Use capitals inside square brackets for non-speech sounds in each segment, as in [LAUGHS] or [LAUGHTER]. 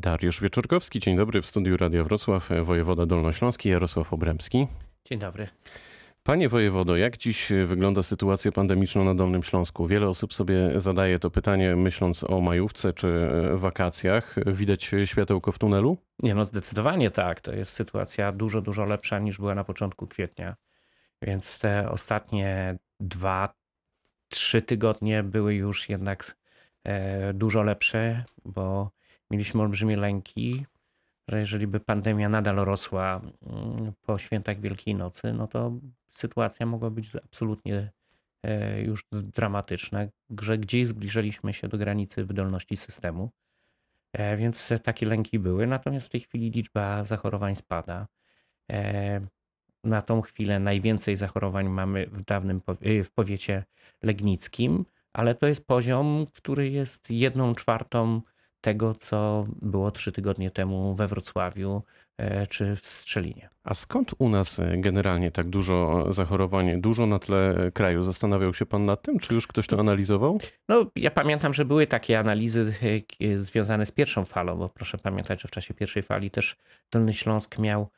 Dariusz Wieczorkowski, dzień dobry w studiu Radia Wrocław, wojewoda dolnośląski Jarosław Obremski. Dzień dobry. Panie wojewodo, jak dziś wygląda sytuacja pandemiczna na Dolnym Śląsku? Wiele osób sobie zadaje to pytanie, myśląc o majówce czy wakacjach. Widać światełko w tunelu? Nie no, zdecydowanie tak. To jest sytuacja dużo, dużo lepsza niż była na początku kwietnia. Więc te ostatnie dwa, trzy tygodnie były już jednak e, dużo lepsze, bo mieliśmy olbrzymie lęki, że jeżeli by pandemia nadal rosła mm, po świętach Wielkiej Nocy, no to sytuacja mogła być absolutnie e, już dramatyczna, że gdzieś zbliżaliśmy się do granicy wydolności systemu. E, więc takie lęki były. Natomiast w tej chwili liczba zachorowań spada. E, na tą chwilę najwięcej zachorowań mamy w dawnym w powiecie legnickim, ale to jest poziom, który jest jedną czwartą tego, co było trzy tygodnie temu we Wrocławiu e, czy w Strzelinie. A skąd u nas e, generalnie tak dużo zachorowań, dużo na tle kraju? Zastanawiał się pan nad tym? Czy już ktoś to analizował? No, ja pamiętam, że były takie analizy e, związane z pierwszą falą, bo proszę pamiętać, że w czasie pierwszej fali też Dolny Śląsk miał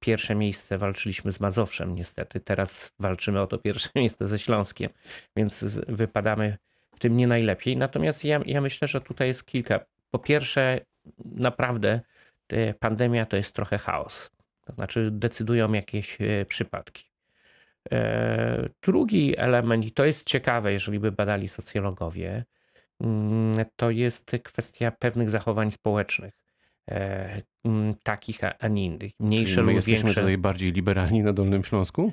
pierwsze miejsce, walczyliśmy z Mazowszem niestety. Teraz walczymy o to pierwsze [LAUGHS] miejsce ze Śląskiem, więc wypadamy w tym nie najlepiej. Natomiast ja, ja myślę, że tutaj jest kilka. Po pierwsze, naprawdę pandemia to jest trochę chaos. To znaczy decydują jakieś e, przypadki. E, drugi element, i to jest ciekawe, jeżeli by badali socjologowie, mm, to jest kwestia pewnych zachowań społecznych, e, takich, a nie innych. Mniejsze Czyli my lub jesteśmy większe. tutaj bardziej liberalni na Dolnym Śląsku?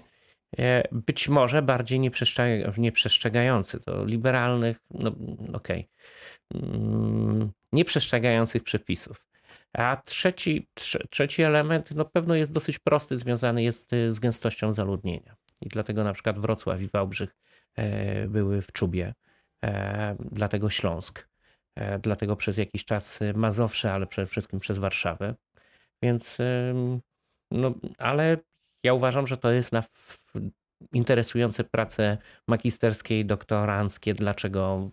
E, być może bardziej nieprzestrzegający to liberalnych, no okej, okay, mm, nieprzestrzegających przepisów. A trzeci, trzeci element, no pewno jest dosyć prosty, związany jest y, z gęstością zaludnienia. I dlatego na przykład Wrocław i Wałbrzych e, były w czubie, e, dlatego Śląsk, dlatego przez jakiś czas Mazowsze, ale przede wszystkim przez Warszawę. Więc, no, ale ja uważam, że to jest na interesujące prace magisterskie i doktoranckie, dlaczego,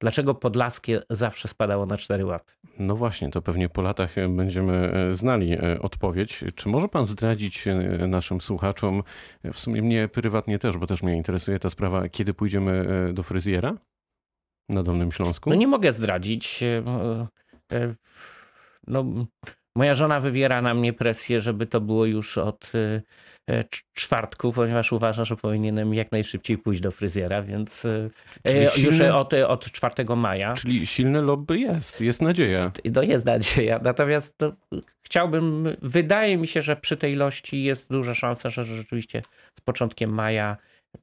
dlaczego Podlaskie zawsze spadało na cztery łapy. No właśnie, to pewnie po latach będziemy e, znali e, odpowiedź. Czy może pan zdradzić e, naszym słuchaczom, w sumie mnie prywatnie też, bo też mnie interesuje ta sprawa, kiedy pójdziemy do fryzjera na Dolnym Śląsku? No nie mogę zdradzić. No, Moja żona wywiera na mnie presję, żeby to było już od y, e, czwartku, ponieważ uważa, że powinienem jak najszybciej pójść do fryzjera, więc y, e, już silny, od, od 4 maja. Czyli silne lobby jest, jest nadzieja. No jest nadzieja, natomiast to chciałbym, wydaje mi się, że przy tej ilości jest duża szansa, że rzeczywiście z początkiem maja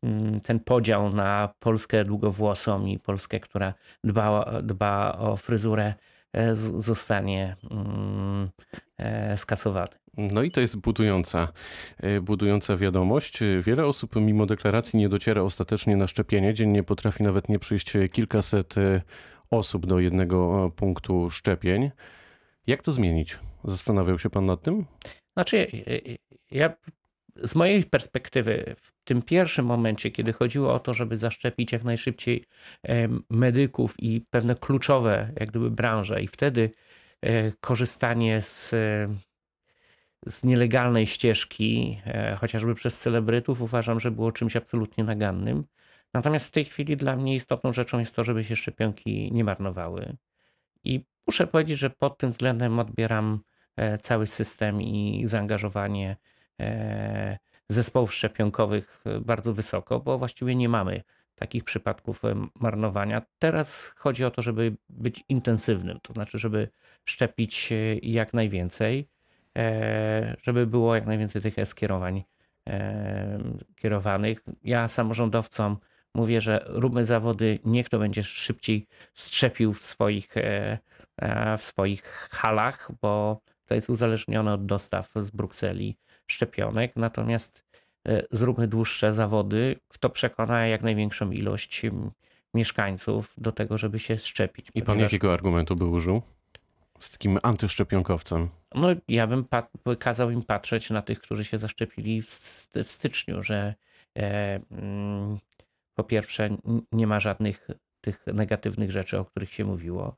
mm, ten podział na Polskę długowłosą i Polskę, która dba, dba o fryzurę zostanie mm, e, skasowany. No i to jest budująca, e, budująca wiadomość. Wiele osób mimo deklaracji nie dociera ostatecznie na szczepienie. Dziennie potrafi nawet nie przyjść kilkaset osób do jednego punktu szczepień. Jak to zmienić? Zastanawiał się pan nad tym? Znaczy, ja z mojej perspektywy, w tym pierwszym momencie, kiedy chodziło o to, żeby zaszczepić jak najszybciej medyków i pewne kluczowe, jak gdyby, branże, i wtedy e, korzystanie z, z nielegalnej ścieżki, e, chociażby przez celebrytów, uważam, że było czymś absolutnie nagannym. Natomiast w tej chwili dla mnie istotną rzeczą jest to, żeby się szczepionki nie marnowały. I muszę powiedzieć, że pod tym względem odbieram e, cały system i zaangażowanie E, zespołów szczepionkowych e, bardzo wysoko, bo właściwie nie mamy takich przypadków e, marnowania. Teraz chodzi o to, żeby być intensywnym, to znaczy, żeby szczepić jak najwięcej, żeby było jak najwięcej tych skierowań kierowanych. Ja samorządowcom mówię, że róbmy zawody, niech to będzie szybciej strzepił w swoich, w swoich halach, bo to jest uzależnione od dostaw z Brukseli szczepionek, natomiast e, zróbmy dłuższe zawody, kto przekona jak największą ilość mieszkańców do tego, żeby się szczepić. I pan jakiego argumentu by użył? Z takim antyszczepionkowcem. No, ja bym kazał im patrzeć na tych, którzy się zaszczepili w, w styczniu, że e, mm, po pierwsze nie ma żadnych tych negatywnych rzeczy, o których się mówiło.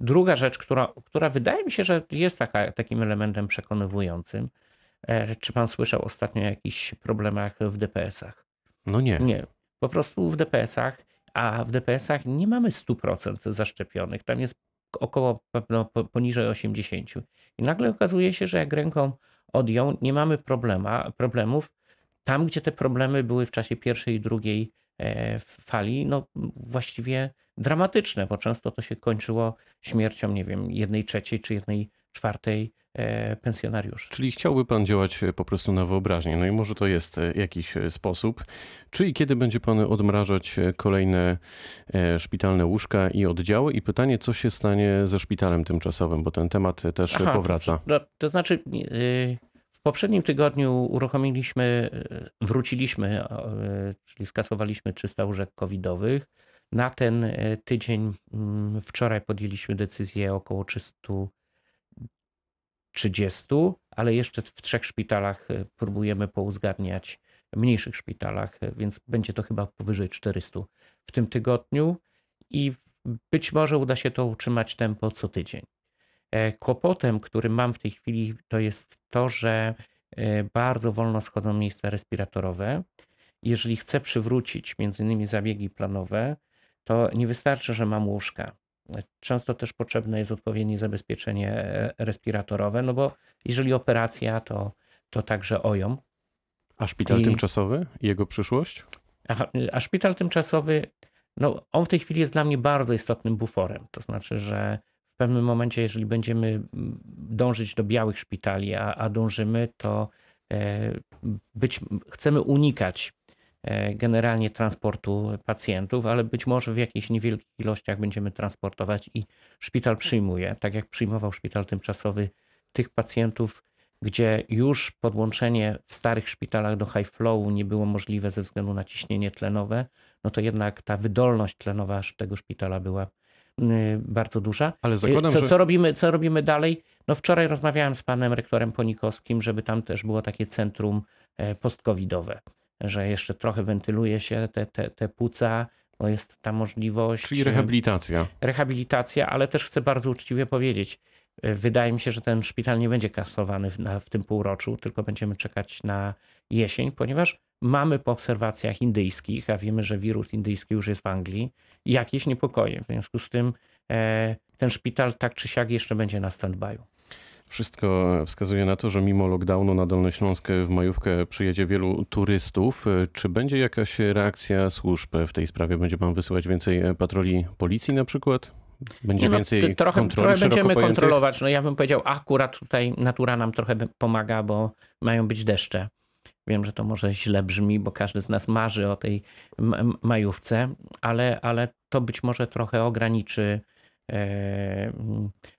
Druga rzecz, która, która wydaje mi się, że jest taka, takim elementem przekonywującym. E, Czy pan słyszał ostatnio o jakichś problemach w DPS-ach? No nie. Nie. Po prostu w DPS-ach, a w DPS-ach nie mamy 100% zaszczepionych. Tam jest około po- poniżej 80. I nagle okazuje się, że jak ręką odjął, nie mamy problema, problemów. Tam, gdzie te problemy były w czasie pierwszej i drugiej fali, no właściwie dramatyczne, bo często to się kończyło śmiercią, nie wiem, jednej trzeciej czy jednej czwartej e, pensjonariuszy. Czyli chciałby pan działać e, po prostu na wyobraźnię. No i może to jest e, jakiś e, sposób. Czy i kiedy będzie pan odmrażać e, kolejne e, szpitalne łóżka i oddziały? I pytanie, co się stanie ze szpitalem tymczasowym, bo ten temat e, też e, Aha, powraca. No, to znaczy, yy, w poprzednim tygodniu uruchomiliśmy, yy, wróciliśmy, yy, czyli skasowaliśmy 300 łóżek covidowych. Na ten yy, tydzień mm, wczoraj podjęliśmy decyzję około 330, ale jeszcze w trzech szpitalach próbujemy pouzgadniać, mniejszych szpitalach, więc będzie to chyba powyżej 400 w tym tygodniu i być może uda się to utrzymać tempo co tydzień. E, Kłopotem, który mam w tej chwili, to jest to, że e, bardzo wolno schodzą miejsca respiratorowe. Jeżeli chcę przywrócić między innymi zabiegi planowe, to nie wystarczy, że mam łóżka. Często też potrzebne jest odpowiednie zabezpieczenie e, respiratorowe, no bo jeżeli operacja, to, to także OJOM. A szpital I- tymczasowy i jego przyszłość? A, a szpital tymczasowy, no on w tej chwili jest dla mnie bardzo istotnym buforem. To znaczy, że pewnym momencie, jeżeli będziemy dążyć do białych szpitali, a, a dążymy, to e, być, chcemy unikać e, generalnie transportu pacjentów, ale być może w jakichś niewielkich ilościach będziemy transportować i szpital przyjmuje, tak jak przyjmował szpital tymczasowy tych pacjentów, gdzie już podłączenie w starych szpitalach do high flowu nie było możliwe ze względu na ciśnienie tlenowe, no to jednak ta wydolność tlenowa tego szpitala była bardzo duża. Ale zakładam, co, że... co, robimy, co robimy dalej? No wczoraj rozmawiałem z panem rektorem Ponikowskim, żeby tam też było takie centrum e, postcovidowe, że jeszcze trochę wentyluje się te, te, te płuca, bo jest ta możliwość. Czyli e, rehabilitacja. rehabilitacja, ale też chcę bardzo uczciwie powiedzieć, y, wydaje mi się, że ten szpital nie będzie kasowany w, na, w tym półroczu, tylko będziemy czekać na jesień, ponieważ mamy po obserwacjach indyjskich, a wiemy, że wirus indyjski już jest w Anglii, jakieś niepokoje. W związku z tym e, ten szpital tak czy siak jeszcze będzie na stand-by'u. Wszystko wskazuje na to, że mimo lockdownu na Dolny Śląsk w majówkę przyjedzie wielu turystów. Czy będzie jakaś reakcja służb w tej sprawie? Będzie pan wysyłać więcej patroli policji na przykład? Będzie no, więcej trochę, kontroli trochę będziemy pojętych? kontrolować. No ja bym powiedział, akurat tutaj natura nam trochę pomaga, bo mają być deszcze. Wiem, że to może źle brzmi, bo każdy z nas marzy o tej majówce, ale, ale to być może trochę ograniczy. e,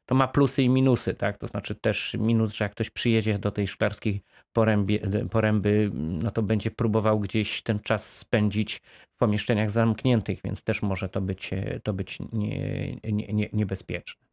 To ma plusy i minusy, tak? To znaczy też minus, że jak ktoś przyjedzie do tej szklarskiej porębie, poręby, no to będzie próbował gdzieś ten czas spędzić w pomieszczeniach zamkniętych, więc też może to być, e, to być nie, nie, nie, niebezpieczne.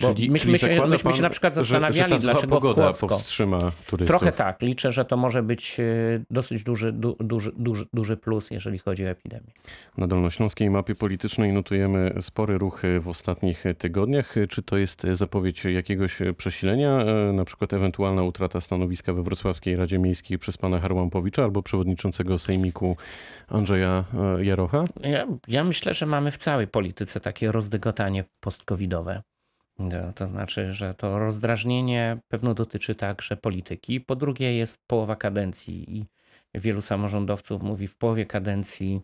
Bo myśmy, się, zakłada myśmy się pan, na przykład że- że zastanawiali, ta zła dlaczego pogoda Kłodzko. powstrzyma turystów. Trochę tak, liczę, że to może być e, dosyć duży, du, duży, duży, duży plus, jeżeli chodzi o epidemię. Na dolnośląskiej mapie politycznej notujemy spory ruchy w ostatnich tygodniach. Czy to jest zapowiedź jakiegoś przesilenia, e, na przykład ewentualna utrata stanowiska we Wrocławskiej Radzie Miejskiej przez pana Harłampowicza albo przewodniczącego Sejmiku Andrzeja e, Jarocha? Ja, ja myślę, że mamy w całej polityce takie rozdygotanie postcovidowe. To znaczy, że to rozdrażnienie pewno dotyczy także polityki. Po drugie jest połowa kadencji i wielu samorządowców mówi w połowie kadencji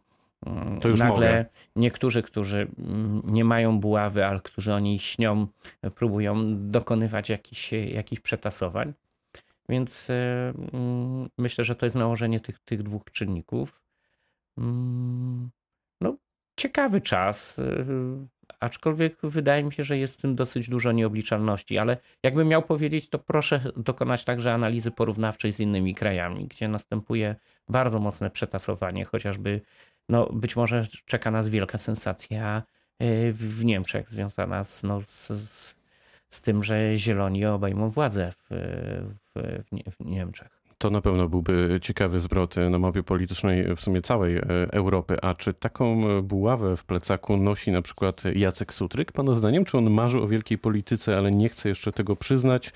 mm, To już nagle mogę. niektórzy, którzy mm, nie mają buławy, ale którzy o niej śnią, próbują dokonywać jakichś, jakichś przetasowań. Więc e, mm, myślę, że to jest nałożenie tych, tych dwóch czynników. No, ciekawy czas, y, aczkolwiek wydaje mi się, że jest w tym dosyć dużo nieobliczalności, ale jakbym miał powiedzieć, to proszę dokonać także analizy porównawczej z innymi krajami, gdzie następuje bardzo mocne przetasowanie, chociażby no, być może czeka nas wielka sensacja y, w Niemczech związana z, no, z, z tym, że zieloni obejmą władzę w, w, w Nie- w Niemczech. To na pewno byłby ciekawy zwrot na mapie politycznej w sumie całej e, Europy. A czy taką buławę w plecaku nosi na przykład Jacek Sutryk? Pana zdaniem, czy on marzy o wielkiej polityce, ale nie chce jeszcze tego przyznać?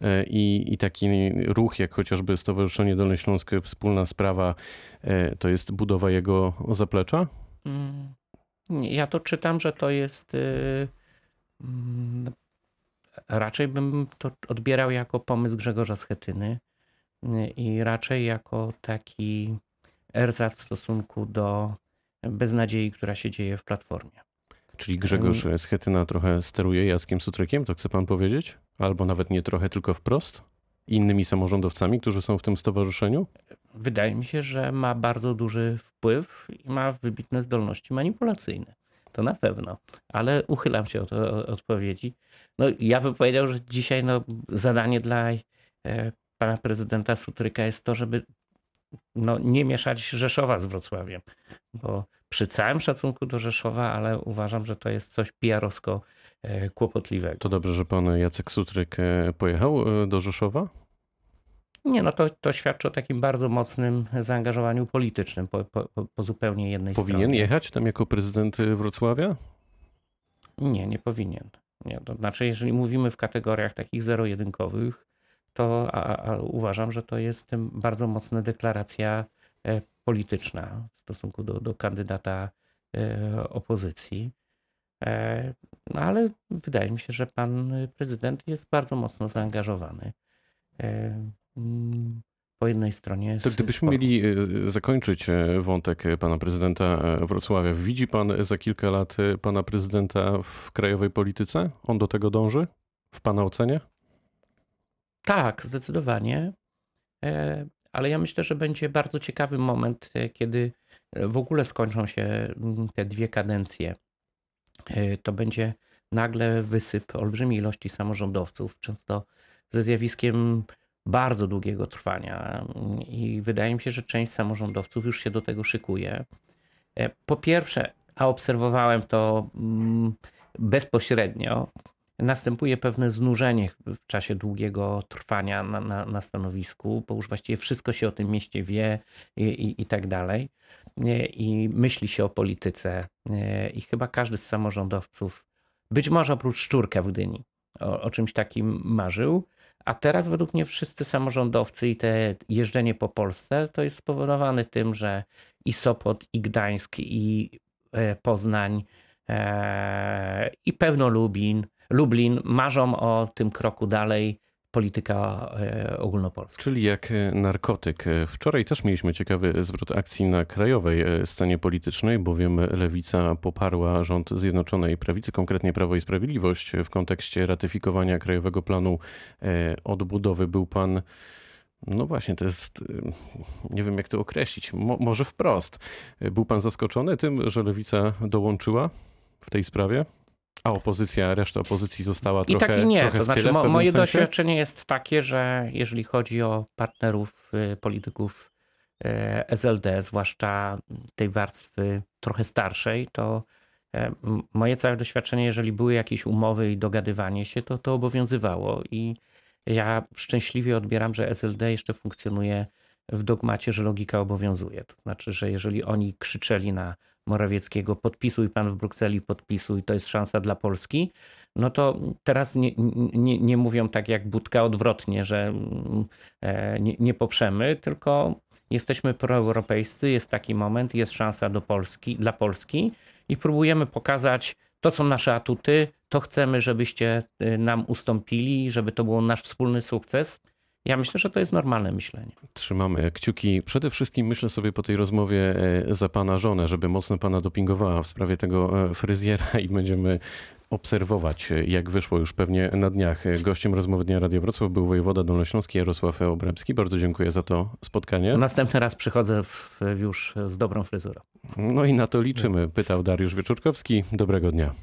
E, I, i taki ruch, jak chociażby Stowarzyszenie Dolny Śląsk Wspólna Sprawa, e, to jest budowa jego zaplecza? Mm, Ja to czytam, że to jest. y, mm, Raczej bym to odbierał jako pomysł Grzegorza Schetyny i raczej jako taki ersatz w stosunku do beznadziei, która się dzieje w platformie. Czyli Grzegorz Schetyna trochę steruje Jackiem Sutrykiem, to chce pan powiedzieć? Albo nawet nie trochę, tylko wprost? Innymi samorządowcami, którzy są w tym stowarzyszeniu? Wydaje mi się, że ma bardzo duży wpływ i ma wybitne zdolności manipulacyjne. To na pewno, ale uchylam się od od odpowiedzi. No, ja bym powiedział, że dzisiaj no, zadanie dla e, pana prezydenta Sutryka jest to, żeby no, nie mieszać Rzeszowa z Wrocławiem, bo przy całym szacunku do Rzeszowa, ale uważam, że to jest coś PR-owsko e, kłopotliwego. To dobrze, że pan Jacek Sutryk e, pojechał e, do Rzeszowa? Nie, no to, to świadczy o takim bardzo mocnym zaangażowaniu politycznym po, po, po zupełnie jednej Powinien stronie. jechać tam jako prezydent Wrocławia? Nie, nie powinien. Nie, to znaczy, jeżeli mówimy w kategoriach takich zero-jedynkowych, to a, a uważam, że to jest tym bardzo mocna deklaracja e, polityczna w stosunku do, do kandydata e, opozycji. E, No ale wydaje mi się, że pan prezydent jest bardzo mocno zaangażowany. Mm, Po jednej stronie. To gdybyśmy sporu. mieli zakończyć wątek pana prezydenta Wrocławia, widzi pan za kilka lat pana prezydenta w krajowej polityce? On do tego dąży? W pana ocenie? Tak, zdecydowanie. E, Ale ja myślę, że będzie bardzo ciekawy moment, e, kiedy e, w ogóle skończą się mm, te dwie kadencje. To będzie nagle wysyp olbrzymiej ilości samorządowców, często ze zjawiskiem bardzo długiego trwania. I wydaje mi się, że część samorządowców już się do tego szykuje. Po pierwsze, a obserwowałem to mm, bezpośrednio, następuje pewne znużenie w czasie długiego trwania na, na, na stanowisku, bo już właściwie wszystko się o tym mieście wie i, i, i tak dalej. I myśli się o polityce. I chyba każdy z samorządowców, być może oprócz Szczurka w Gdyni, o, o czymś takim marzył. A teraz według mnie wszyscy samorządowcy i te jeżdżenie po Polsce to jest spowodowane tym, że i Sopot, i Gdańsk, i e, Poznań, e, i pewno Lubin, Lublin marzą o tym kroku dalej, polityka e, ogólnopolska. Czyli jak e, narkotyk. E, Wczoraj też mieliśmy ciekawy zwrot akcji na krajowej scenie politycznej, bowiem Lewica poparła rząd Zjednoczonej Prawicy, konkretnie Prawo i Sprawiedliwość w kontekście ratyfikowania Krajowego Planu Odbudowy. Był pan, no właśnie, to jest, nie wiem jak to określić, Mo, może wprost. Był pan zaskoczony tym, że Lewica dołączyła w tej sprawie? A opozycja, reszta opozycji została I trochę, tak i nie. To znaczy, mo, moje sensie? doświadczenie jest takie, że jeżeli chodzi o partnerów, y, polityków y, SLD, zwłaszcza tej warstwy trochę starszej, to e, moje całe doświadczenie, jeżeli były jakieś umowy i dogadywanie się, to to obowiązywało. I ja szczęśliwie odbieram, że SLD jeszcze funkcjonuje w dogmacie, że logika obowiązuje. To znaczy, że jeżeli oni krzyczeli na Morawieckiego, podpisuj pan w Brukseli, podpisuj, to jest szansa dla Polski, no to teraz nie, nie, nie mówią tak jak Budka odwrotnie, że e, nie, nie poprzemy, tylko jesteśmy proeuropejscy, jest taki moment, jest szansa do Polski, dla Polski i próbujemy pokazać, to są nasze atuty, to chcemy, żebyście y, nam ustąpili, żeby to był nasz wspólny sukces. Ja myślę, że to jest normalne myślenie. Trzymamy kciuki. Przede wszystkim myślę sobie po tej rozmowie e, za pana żonę, żeby mocno pana dopingowała w sprawie tego e, fryzjera i będziemy obserwować, e, jak wyszło już pewnie na dniach. Gościem rozmowy Dnia Radia Wrocław był wojewoda dolnośląski Jarosław Obremski. Bardzo dziękuję za to spotkanie. Następny raz przychodzę w, już z dobrą fryzurą. No i na to liczymy, pytał Dariusz Wieczorkowski. Dobrego dnia.